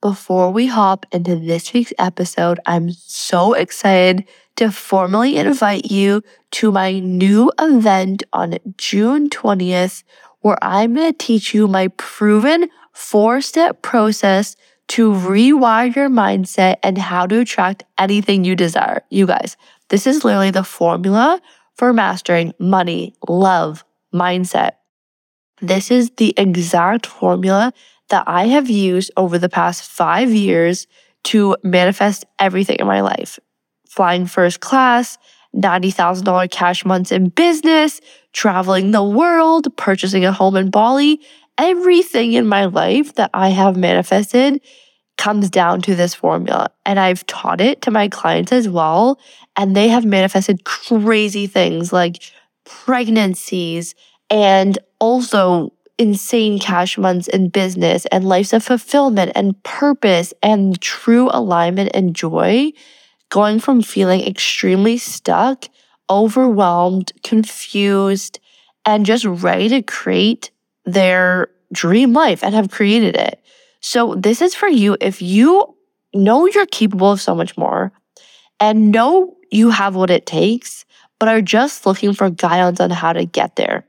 before we hop into this week's episode, I'm so excited to formally invite you to my new event on June 20th, where I'm going to teach you my proven four step process to rewire your mindset and how to attract anything you desire. You guys, this is literally the formula for mastering money, love, mindset. This is the exact formula that I have used over the past five years to manifest everything in my life flying first class, $90,000 cash months in business, traveling the world, purchasing a home in Bali. Everything in my life that I have manifested comes down to this formula. And I've taught it to my clients as well. And they have manifested crazy things like pregnancies and also insane cash months in business and lives of fulfillment and purpose and true alignment and joy, going from feeling extremely stuck, overwhelmed, confused, and just ready to create their dream life and have created it. So, this is for you if you know you're capable of so much more and know you have what it takes, but are just looking for guidance on how to get there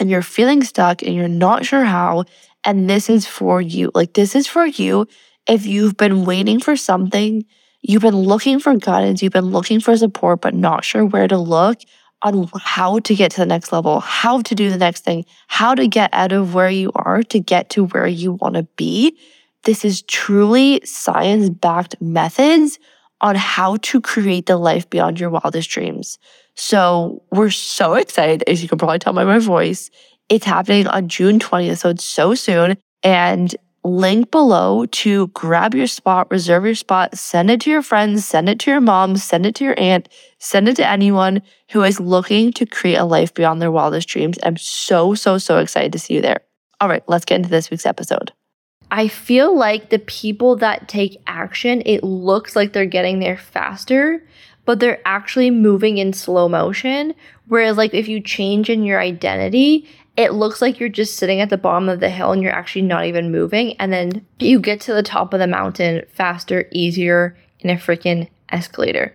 and you're feeling stuck and you're not sure how, and this is for you. Like, this is for you if you've been waiting for something, you've been looking for guidance, you've been looking for support, but not sure where to look on how to get to the next level, how to do the next thing, how to get out of where you are to get to where you want to be. This is truly science backed methods on how to create the life beyond your wildest dreams. So we're so excited, as you can probably tell by my voice. It's happening on June 20th, so it's so soon. And link below to grab your spot, reserve your spot, send it to your friends, send it to your mom, send it to your aunt, send it to anyone who is looking to create a life beyond their wildest dreams. I'm so, so, so excited to see you there. All right, let's get into this week's episode. I feel like the people that take action, it looks like they're getting there faster, but they're actually moving in slow motion. Whereas, like, if you change in your identity, it looks like you're just sitting at the bottom of the hill and you're actually not even moving. And then you get to the top of the mountain faster, easier in a freaking escalator.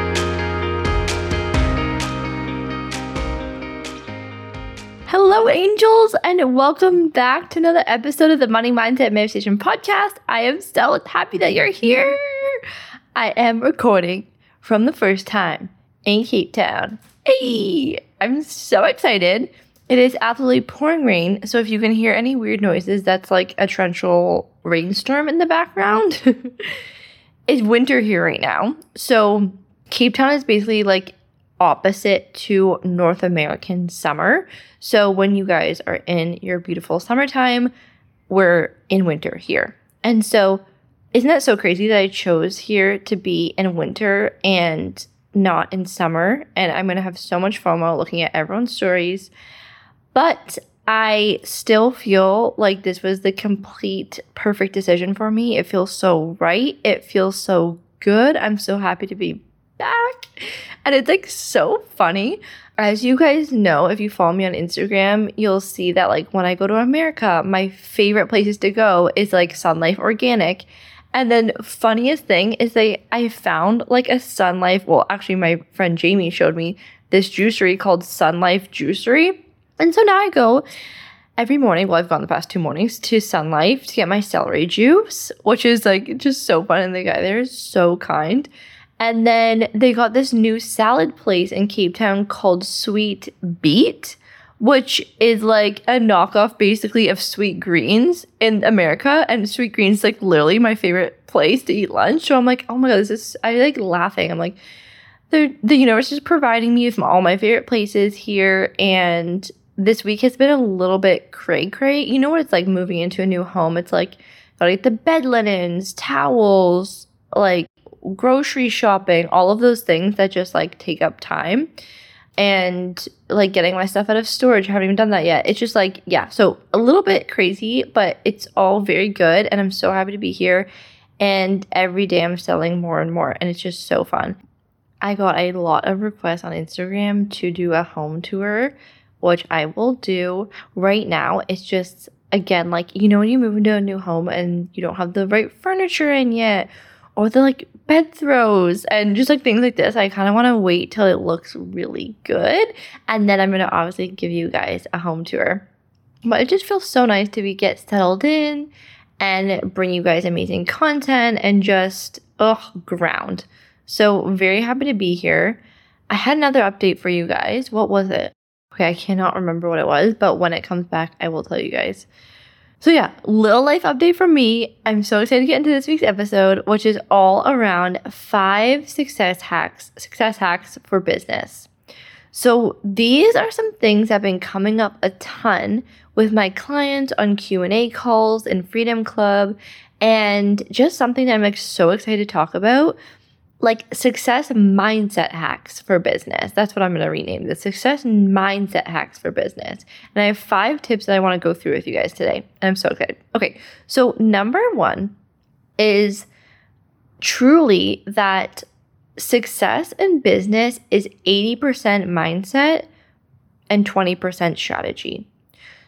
Angels, and welcome back to another episode of the Money Mindset Manifestation Podcast. I am so happy that you're here. I am recording from the first time in Cape Town. Hey, I'm so excited. It is absolutely pouring rain, so if you can hear any weird noises, that's like a torrential rainstorm in the background. it's winter here right now. So, Cape Town is basically like opposite to North American summer. So when you guys are in your beautiful summertime, we're in winter here. And so isn't that so crazy that I chose here to be in winter and not in summer? And I'm going to have so much FOMO looking at everyone's stories. But I still feel like this was the complete perfect decision for me. It feels so right. It feels so good. I'm so happy to be back. And it's like so funny. As you guys know, if you follow me on Instagram, you'll see that like when I go to America, my favorite places to go is like Sun Life Organic. And then funniest thing is they I found like a Sun Life, well actually my friend Jamie showed me this juicery called Sun Life Juicery. And so now I go every morning, well I've gone the past two mornings to Sun Life to get my celery juice, which is like just so fun and the guy there is so kind. And then they got this new salad place in Cape Town called Sweet Beet, which is like a knockoff basically of Sweet Greens in America. And Sweet Greens like literally my favorite place to eat lunch. So I'm like, oh my god, this is I like laughing. I'm like, the the universe is providing me with all my favorite places here and this week has been a little bit cray cray. You know what it's like moving into a new home? It's like gotta get the bed linens, towels, like grocery shopping, all of those things that just like take up time and like getting my stuff out of storage. I haven't even done that yet. It's just like, yeah, so a little bit crazy, but it's all very good. And I'm so happy to be here. And every day I'm selling more and more. And it's just so fun. I got a lot of requests on Instagram to do a home tour, which I will do right now. It's just, again, like, you know, when you move into a new home and you don't have the right furniture in yet, or the like bed throws and just like things like this. I kind of want to wait till it looks really good. And then I'm going to obviously give you guys a home tour. But it just feels so nice to be get settled in and bring you guys amazing content and just, oh, ground. So, very happy to be here. I had another update for you guys. What was it? Okay, I cannot remember what it was, but when it comes back, I will tell you guys. So, yeah, little life update from me. I'm so excited to get into this week's episode, which is all around five success hacks, success hacks for business. So, these are some things that have been coming up a ton with my clients on Q&A calls in Freedom Club and just something that I'm like so excited to talk about like success mindset hacks for business. That's what I'm going to rename the success mindset hacks for business. And I have five tips that I want to go through with you guys today. And I'm so excited. Okay. So, number one is truly that success in business is 80% mindset and 20% strategy.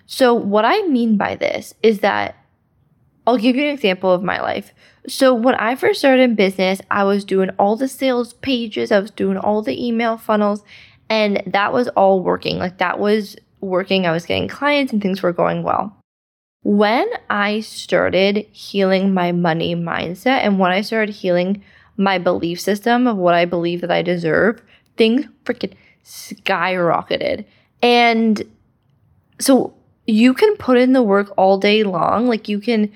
So, what I mean by this is that I'll give you an example of my life. So, when I first started in business, I was doing all the sales pages, I was doing all the email funnels, and that was all working. Like, that was working. I was getting clients and things were going well. When I started healing my money mindset and when I started healing my belief system of what I believe that I deserve, things freaking skyrocketed. And so you can put in the work all day long. Like you can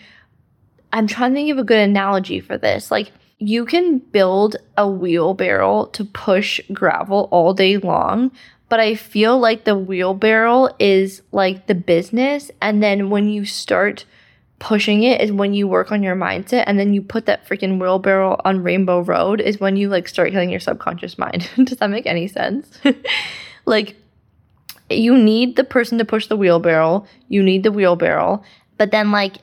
I'm trying to think of a good analogy for this. Like, you can build a wheelbarrow to push gravel all day long, but I feel like the wheelbarrow is like the business. And then when you start pushing it is when you work on your mindset and then you put that freaking wheelbarrow on Rainbow Road is when you like start healing your subconscious mind. Does that make any sense? like you need the person to push the wheelbarrow, you need the wheelbarrow, but then like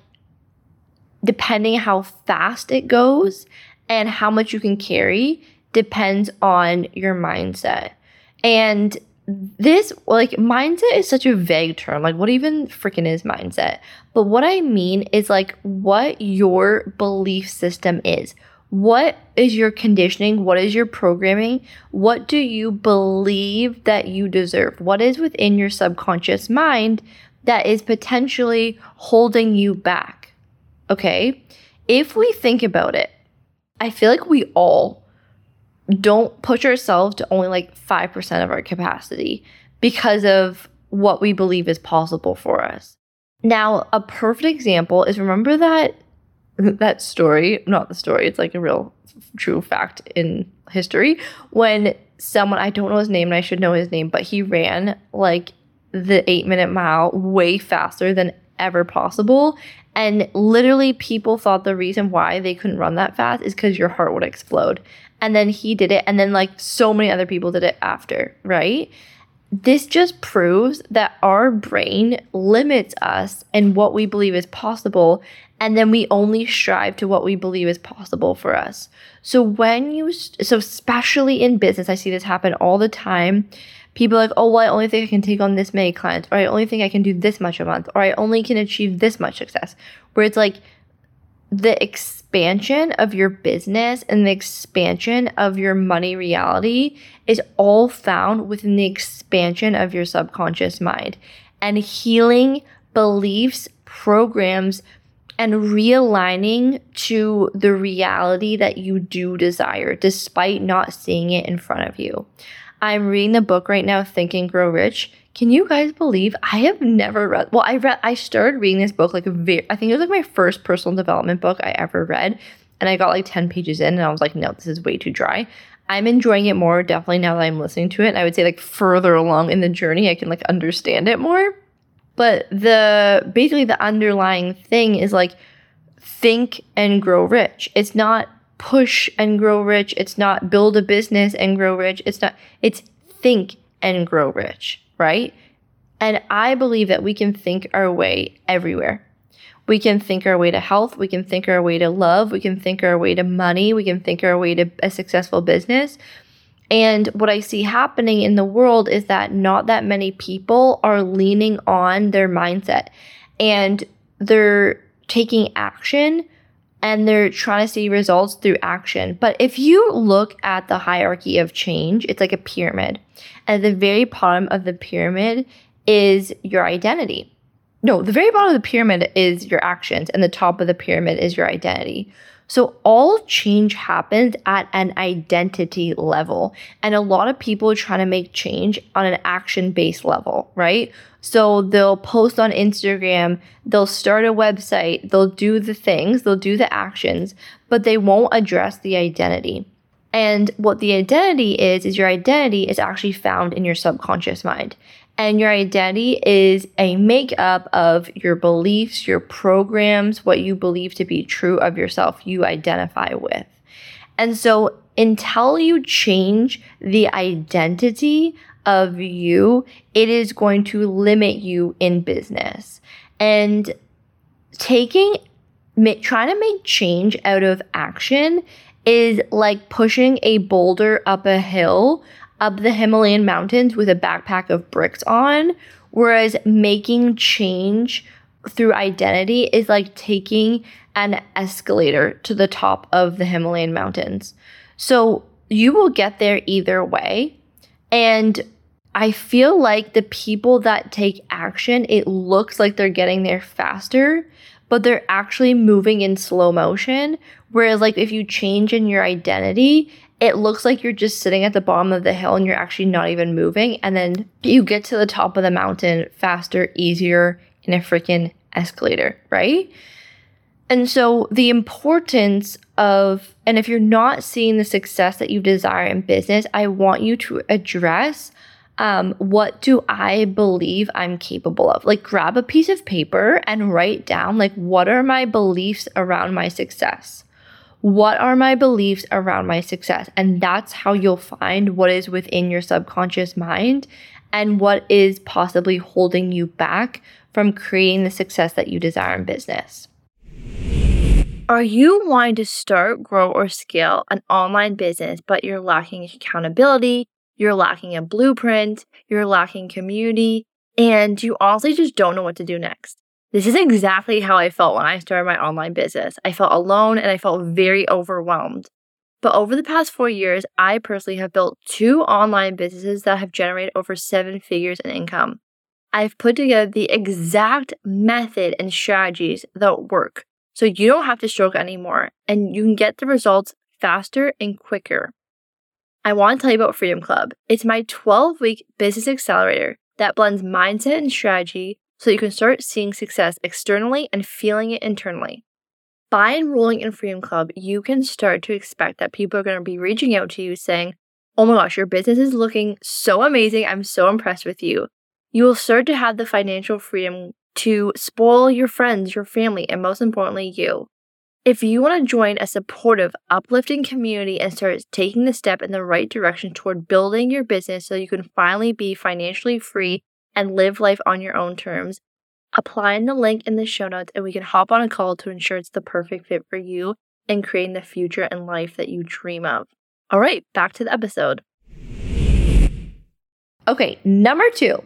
depending how fast it goes and how much you can carry depends on your mindset. And this like mindset is such a vague term. Like what even freaking is mindset? But what I mean is like what your belief system is. What is your conditioning? What is your programming? What do you believe that you deserve? What is within your subconscious mind that is potentially holding you back? Okay. If we think about it, I feel like we all don't push ourselves to only like 5% of our capacity because of what we believe is possible for us. Now, a perfect example is remember that that story, not the story, it's like a real true fact in history when someone I don't know his name and I should know his name, but he ran like the 8 minute mile way faster than ever possible and literally, people thought the reason why they couldn't run that fast is because your heart would explode. And then he did it, and then like so many other people did it after, right? This just proves that our brain limits us and what we believe is possible, and then we only strive to what we believe is possible for us. So, when you, so especially in business, I see this happen all the time people like, oh, well, I only think I can take on this many clients, or I only think I can do this much a month, or I only can achieve this much success. Where it's like the expansion of your business and the expansion of your money reality is all found within the expansion of your subconscious mind and healing beliefs, programs, and realigning to the reality that you do desire despite not seeing it in front of you. I'm reading the book right now, Think and Grow Rich. Can you guys believe I have never read? Well, I read. I started reading this book like very. I think it was like my first personal development book I ever read, and I got like ten pages in, and I was like, no, this is way too dry. I'm enjoying it more definitely now that I'm listening to it. I would say like further along in the journey, I can like understand it more. But the basically the underlying thing is like think and grow rich. It's not push and grow rich. It's not build a business and grow rich. It's not, it's think and grow rich, right? And I believe that we can think our way everywhere. We can think our way to health. We can think our way to love. We can think our way to money. We can think our way to a successful business. And what I see happening in the world is that not that many people are leaning on their mindset and they're taking action and they're trying to see results through action. But if you look at the hierarchy of change, it's like a pyramid. At the very bottom of the pyramid is your identity. No, the very bottom of the pyramid is your actions, and the top of the pyramid is your identity. So all change happens at an identity level. And a lot of people are trying to make change on an action based level, right? So they'll post on Instagram, they'll start a website, they'll do the things, they'll do the actions, but they won't address the identity. And what the identity is, is your identity is actually found in your subconscious mind. And your identity is a makeup of your beliefs, your programs, what you believe to be true of yourself, you identify with. And so until you change the identity of you, it is going to limit you in business. And taking, trying to make change out of action is like pushing a boulder up a hill up the Himalayan mountains with a backpack of bricks on, whereas making change through identity is like taking an escalator to the top of the Himalayan mountains. So you will get there either way. And I feel like the people that take action, it looks like they're getting there faster, but they're actually moving in slow motion. Whereas, like, if you change in your identity, it looks like you're just sitting at the bottom of the hill and you're actually not even moving. And then you get to the top of the mountain faster, easier in a freaking escalator, right? And so the importance of, and if you're not seeing the success that you desire in business, I want you to address um, what do I believe I'm capable of? Like, grab a piece of paper and write down, like, what are my beliefs around my success? What are my beliefs around my success? And that's how you'll find what is within your subconscious mind and what is possibly holding you back from creating the success that you desire in business. Are you wanting to start, grow, or scale an online business, but you're lacking accountability, you're lacking a blueprint, you're lacking community, and you honestly just don't know what to do next? This is exactly how I felt when I started my online business. I felt alone and I felt very overwhelmed. But over the past four years, I personally have built two online businesses that have generated over seven figures in income. I've put together the exact method and strategies that work so you don't have to struggle anymore and you can get the results faster and quicker. I want to tell you about Freedom Club. It's my 12 week business accelerator that blends mindset and strategy so you can start seeing success externally and feeling it internally. By enrolling in Freedom Club, you can start to expect that people are going to be reaching out to you saying, Oh my gosh, your business is looking so amazing. I'm so impressed with you. You will start to have the financial freedom to spoil your friends, your family, and most importantly, you. If you want to join a supportive, uplifting community and start taking the step in the right direction toward building your business so you can finally be financially free and live life on your own terms, apply in the link in the show notes and we can hop on a call to ensure it's the perfect fit for you and creating the future and life that you dream of. All right, back to the episode. Okay, number two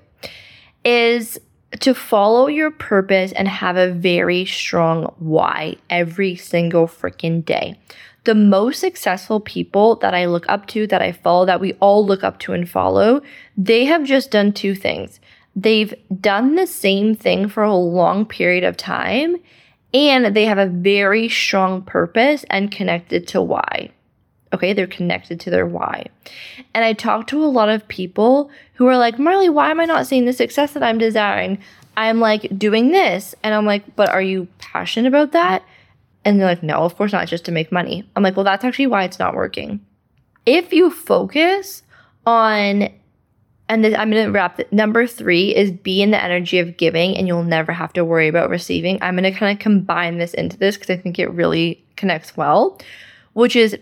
is to follow your purpose and have a very strong why every single freaking day. The most successful people that I look up to, that I follow, that we all look up to and follow, they have just done two things they've done the same thing for a long period of time and they have a very strong purpose and connected to why. Okay, they're connected to their why. And I talk to a lot of people who are like, Marley, why am I not seeing the success that I'm desiring? I'm like doing this. And I'm like, but are you passionate about that? And they're like, no, of course not. It's just to make money. I'm like, well, that's actually why it's not working. If you focus on and this, I'm going to wrap. Number three is be in the energy of giving, and you'll never have to worry about receiving. I'm going to kind of combine this into this because I think it really connects well. which is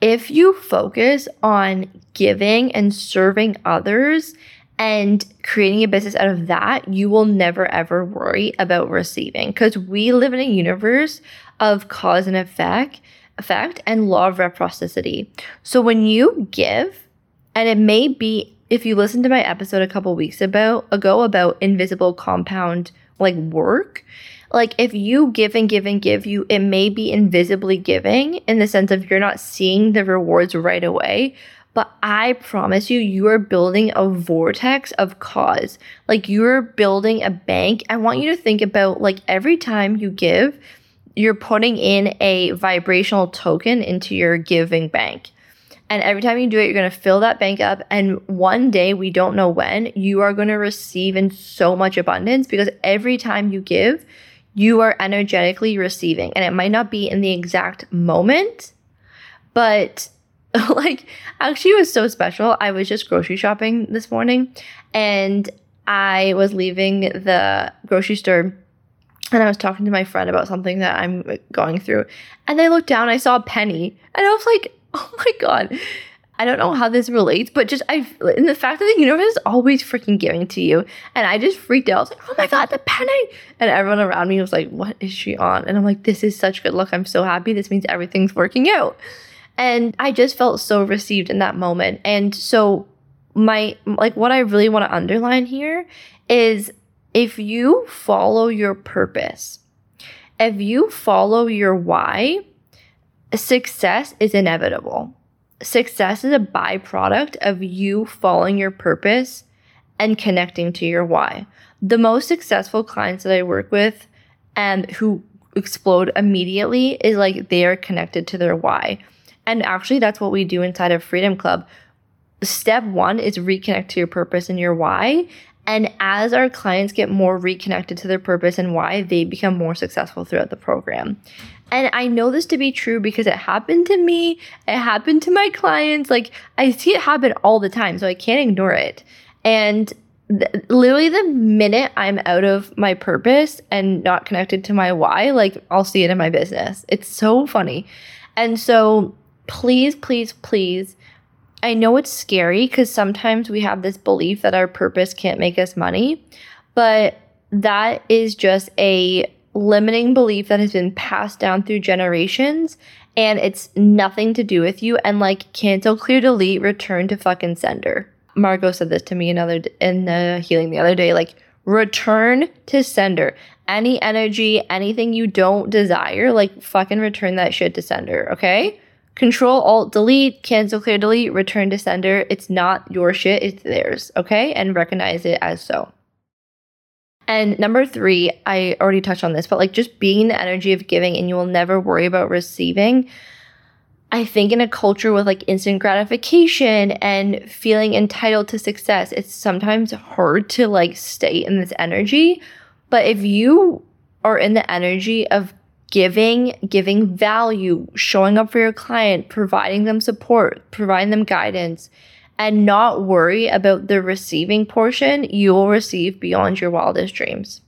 if you focus on giving and serving others and creating a business out of that, you will never ever worry about receiving because we live in a universe of cause and effect, effect and law of reciprocity. So when you give, and it may be if you listen to my episode a couple weeks about ago about invisible compound like work, like if you give and give and give you it may be invisibly giving in the sense of you're not seeing the rewards right away but i promise you you are building a vortex of cause. Like you're building a bank. I want you to think about like every time you give you're putting in a vibrational token into your giving bank and every time you do it, you're going to fill that bank up. And one day, we don't know when, you are going to receive in so much abundance because every time you give, you are energetically receiving. And it might not be in the exact moment, but like, actually, it was so special. I was just grocery shopping this morning and I was leaving the grocery store and I was talking to my friend about something that I'm going through. And I looked down, I saw a penny, and I was like, oh my God. I don't know how this relates, but just I in the fact that the universe is always freaking giving to you, and I just freaked out. I was like, "Oh my god, the penny!" And everyone around me was like, "What is she on?" And I'm like, "This is such good luck. I'm so happy. This means everything's working out." And I just felt so received in that moment. And so my like what I really want to underline here is if you follow your purpose, if you follow your why, success is inevitable success is a byproduct of you following your purpose and connecting to your why. The most successful clients that I work with and who explode immediately is like they are connected to their why. And actually, that's what we do inside of Freedom Club. Step one is reconnect to your purpose and your why. And as our clients get more reconnected to their purpose and why, they become more successful throughout the program. And I know this to be true because it happened to me, it happened to my clients. Like, I see it happen all the time, so I can't ignore it. And th- literally, the minute I'm out of my purpose and not connected to my why, like, I'll see it in my business. It's so funny. And so, please, please, please, I know it's scary because sometimes we have this belief that our purpose can't make us money, but that is just a limiting belief that has been passed down through generations and it's nothing to do with you and like cancel clear delete return to fucking sender. Margot said this to me another in the healing the other day like return to sender. Any energy anything you don't desire like fucking return that shit to sender okay? Control alt delete cancel clear delete return to sender. It's not your shit it's theirs okay? And recognize it as so and number three, I already touched on this, but like just being in the energy of giving and you will never worry about receiving. I think in a culture with like instant gratification and feeling entitled to success, it's sometimes hard to like stay in this energy. But if you are in the energy of giving, giving value, showing up for your client, providing them support, providing them guidance, and not worry about the receiving portion, you will receive beyond your wildest dreams.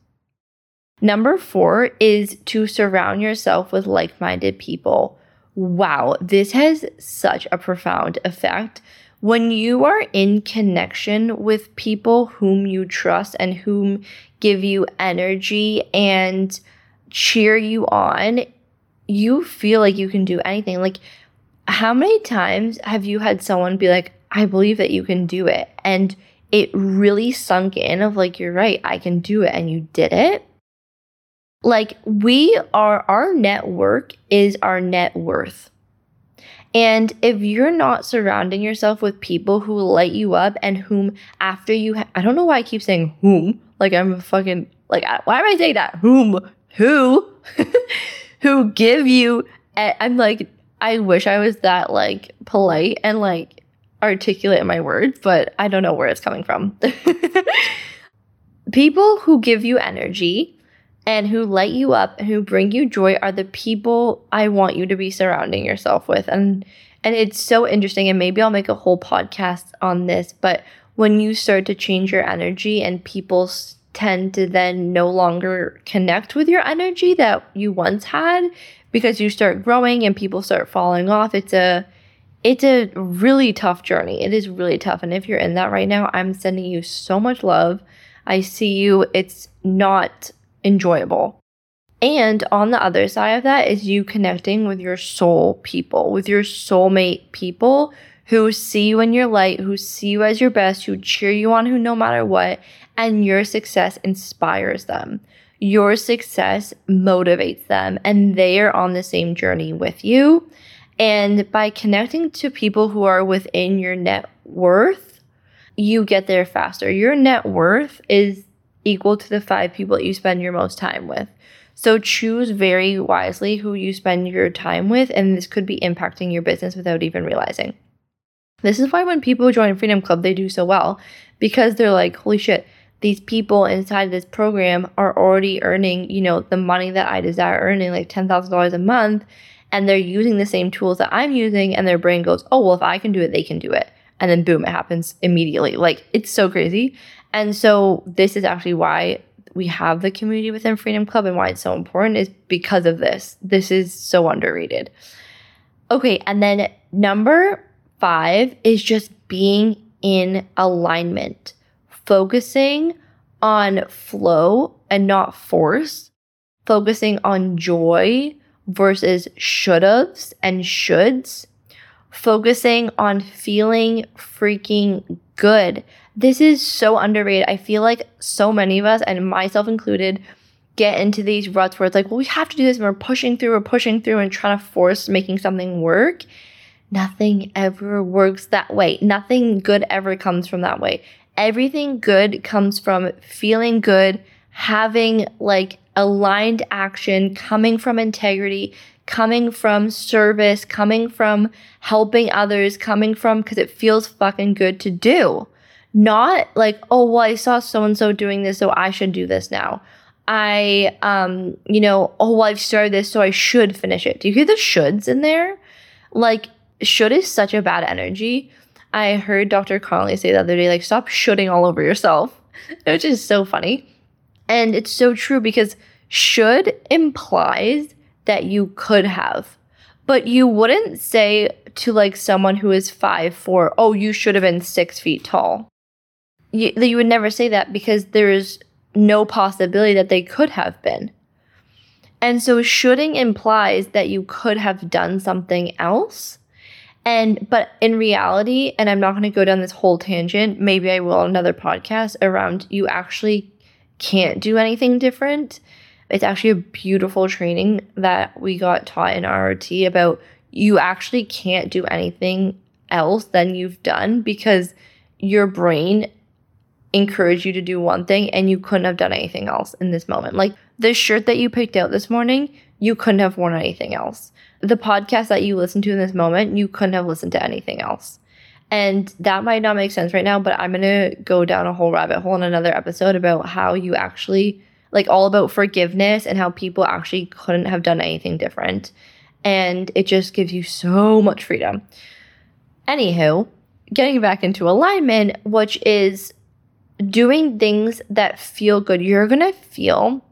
Number four is to surround yourself with like minded people. Wow, this has such a profound effect. When you are in connection with people whom you trust and whom give you energy and cheer you on, you feel like you can do anything. Like, how many times have you had someone be like, I believe that you can do it. And it really sunk in of like, you're right, I can do it. And you did it. Like, we are, our network is our net worth. And if you're not surrounding yourself with people who light you up and whom, after you, ha- I don't know why I keep saying whom, like I'm fucking, like, why am I saying that? Whom, who, who give you, eh, I'm like, I wish I was that like polite and like articulate my words, but I don't know where it's coming from. people who give you energy and who light you up and who bring you joy are the people I want you to be surrounding yourself with. And and it's so interesting and maybe I'll make a whole podcast on this, but when you start to change your energy and people tend to then no longer connect with your energy that you once had because you start growing and people start falling off. It's a it's a really tough journey. It is really tough. And if you're in that right now, I'm sending you so much love. I see you. It's not enjoyable. And on the other side of that is you connecting with your soul people, with your soulmate people who see you in your light, who see you as your best, who cheer you on, who no matter what, and your success inspires them. Your success motivates them, and they are on the same journey with you. And by connecting to people who are within your net worth, you get there faster. Your net worth is equal to the five people you spend your most time with. So choose very wisely who you spend your time with, and this could be impacting your business without even realizing. This is why when people join Freedom Club, they do so well because they're like, holy shit, these people inside this program are already earning, you know, the money that I desire earning, like $10,000 a month. And they're using the same tools that I'm using, and their brain goes, oh, well, if I can do it, they can do it. And then boom, it happens immediately. Like it's so crazy. And so this is actually why we have the community within Freedom Club and why it's so important is because of this. This is so underrated. Okay, and then number five is just being in alignment, focusing on flow and not force, focusing on joy versus should haves and shoulds, focusing on feeling freaking good this is so underrated. I feel like so many of us, and myself included, get into these ruts where it's like, well, we have to do this, and we're pushing through, we're pushing through, and trying to force making something work. Nothing ever works that way. Nothing good ever comes from that way. Everything good comes from feeling good, having like aligned action, coming from integrity, coming from service, coming from helping others, coming from because it feels fucking good to do. Not like, oh, well, I saw so and so doing this, so I should do this now. I, um, you know, oh, well, I've started this, so I should finish it. Do you hear the shoulds in there? Like, should is such a bad energy. I heard Dr. Connolly say the other day, like, stop shooting all over yourself, which is so funny. And it's so true because should implies that you could have, but you wouldn't say to like someone who is five four, oh, you should have been six feet tall you, you would never say that because there is no possibility that they could have been. And so shoulding implies that you could have done something else. And but in reality, and I'm not going to go down this whole tangent, maybe I will on another podcast around you actually can't do anything different. It's actually a beautiful training that we got taught in ROT about you actually can't do anything else than you've done because your brain encouraged you to do one thing and you couldn't have done anything else in this moment. Like the shirt that you picked out this morning, you couldn't have worn anything else. The podcast that you listened to in this moment, you couldn't have listened to anything else. And that might not make sense right now, but I'm going to go down a whole rabbit hole in another episode about how you actually, like, all about forgiveness and how people actually couldn't have done anything different. And it just gives you so much freedom. Anywho, getting back into alignment, which is doing things that feel good. You're going to feel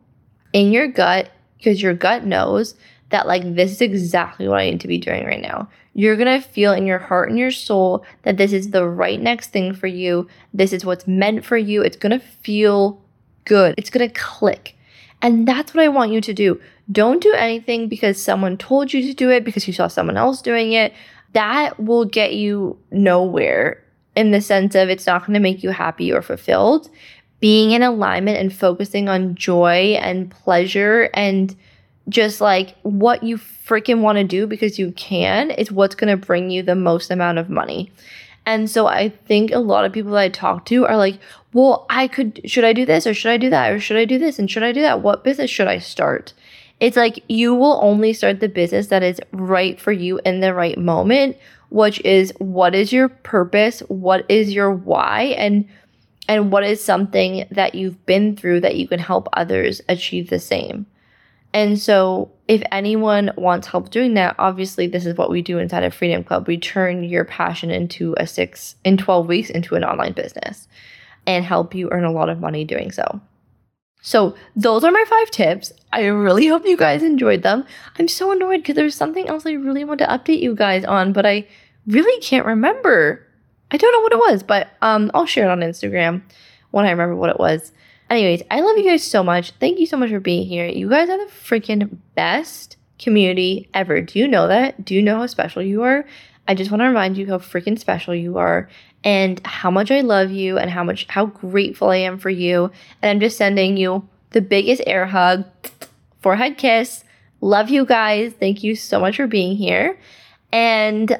in your gut because your gut knows that like this is exactly what I need to be doing right now. You're going to feel in your heart and your soul that this is the right next thing for you. This is what's meant for you. It's going to feel good. It's going to click. And that's what I want you to do. Don't do anything because someone told you to do it because you saw someone else doing it. That will get you nowhere in the sense of it's not going to make you happy or fulfilled. Being in alignment and focusing on joy and pleasure and just like what you freaking want to do because you can is what's going to bring you the most amount of money. And so I think a lot of people that I talk to are like, well, I could, should I do this or should I do that or should I do this and should I do that? What business should I start? It's like you will only start the business that is right for you in the right moment which is what is your purpose, what is your why, and and what is something that you've been through that you can help others achieve the same. And so, if anyone wants help doing that, obviously this is what we do inside of Freedom Club. We turn your passion into a 6 in 12 weeks into an online business and help you earn a lot of money doing so. So, those are my five tips. I really hope you guys enjoyed them. I'm so annoyed because there's something else I really want to update you guys on, but I really can't remember. I don't know what it was, but um, I'll share it on Instagram when I remember what it was. Anyways, I love you guys so much. Thank you so much for being here. You guys are the freaking best community ever. Do you know that? Do you know how special you are? I just want to remind you how freaking special you are and how much I love you and how much how grateful I am for you. And I'm just sending you the biggest air hug, forehead kiss. Love you guys. Thank you so much for being here. And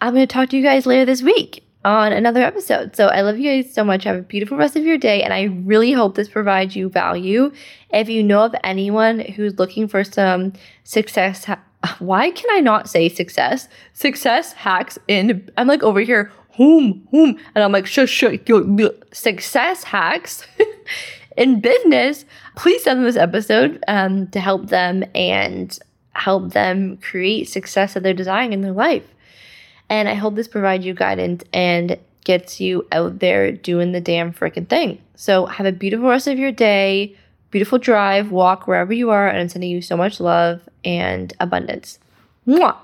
I'm going to talk to you guys later this week on another episode. So I love you guys so much. Have a beautiful rest of your day. And I really hope this provides you value. If you know of anyone who's looking for some success, ha- why can I not say success? Success hacks in, I'm like over here, whom, whom, and I'm like, shush, shush, success hacks in business. Please send them this episode um, to help them and help them create success that they're desiring in their life. And I hope this provides you guidance and gets you out there doing the damn freaking thing. So have a beautiful rest of your day, beautiful drive, walk wherever you are, and I'm sending you so much love and abundance. Mwah!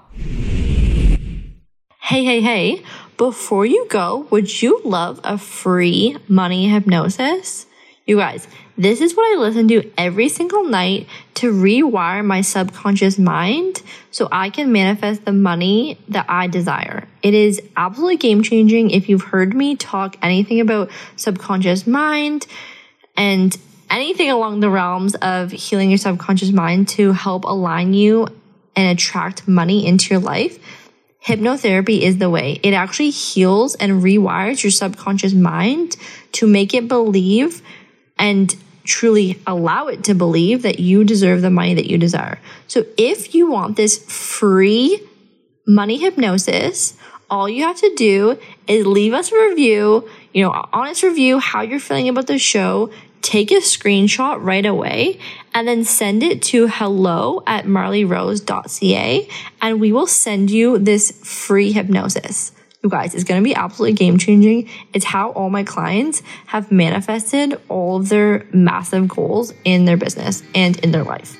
Hey, hey, hey. Before you go, would you love a free money hypnosis? You guys, this is what I listen to every single night to rewire my subconscious mind so I can manifest the money that I desire. It is absolutely game changing. If you've heard me talk anything about subconscious mind and anything along the realms of healing your subconscious mind to help align you and attract money into your life, hypnotherapy is the way. It actually heals and rewires your subconscious mind to make it believe and truly allow it to believe that you deserve the money that you desire. So if you want this free money hypnosis, all you have to do is leave us a review, you know, honest review, how you're feeling about the show. Take a screenshot right away and then send it to hello at marleyrose.ca and we will send you this free hypnosis. You guys, it's going to be absolutely game changing. It's how all my clients have manifested all of their massive goals in their business and in their life.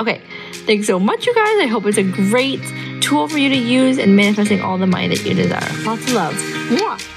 Okay, thanks so much, you guys. I hope it's a great tool for you to use in manifesting all the money that you desire. Lots of love. Mwah.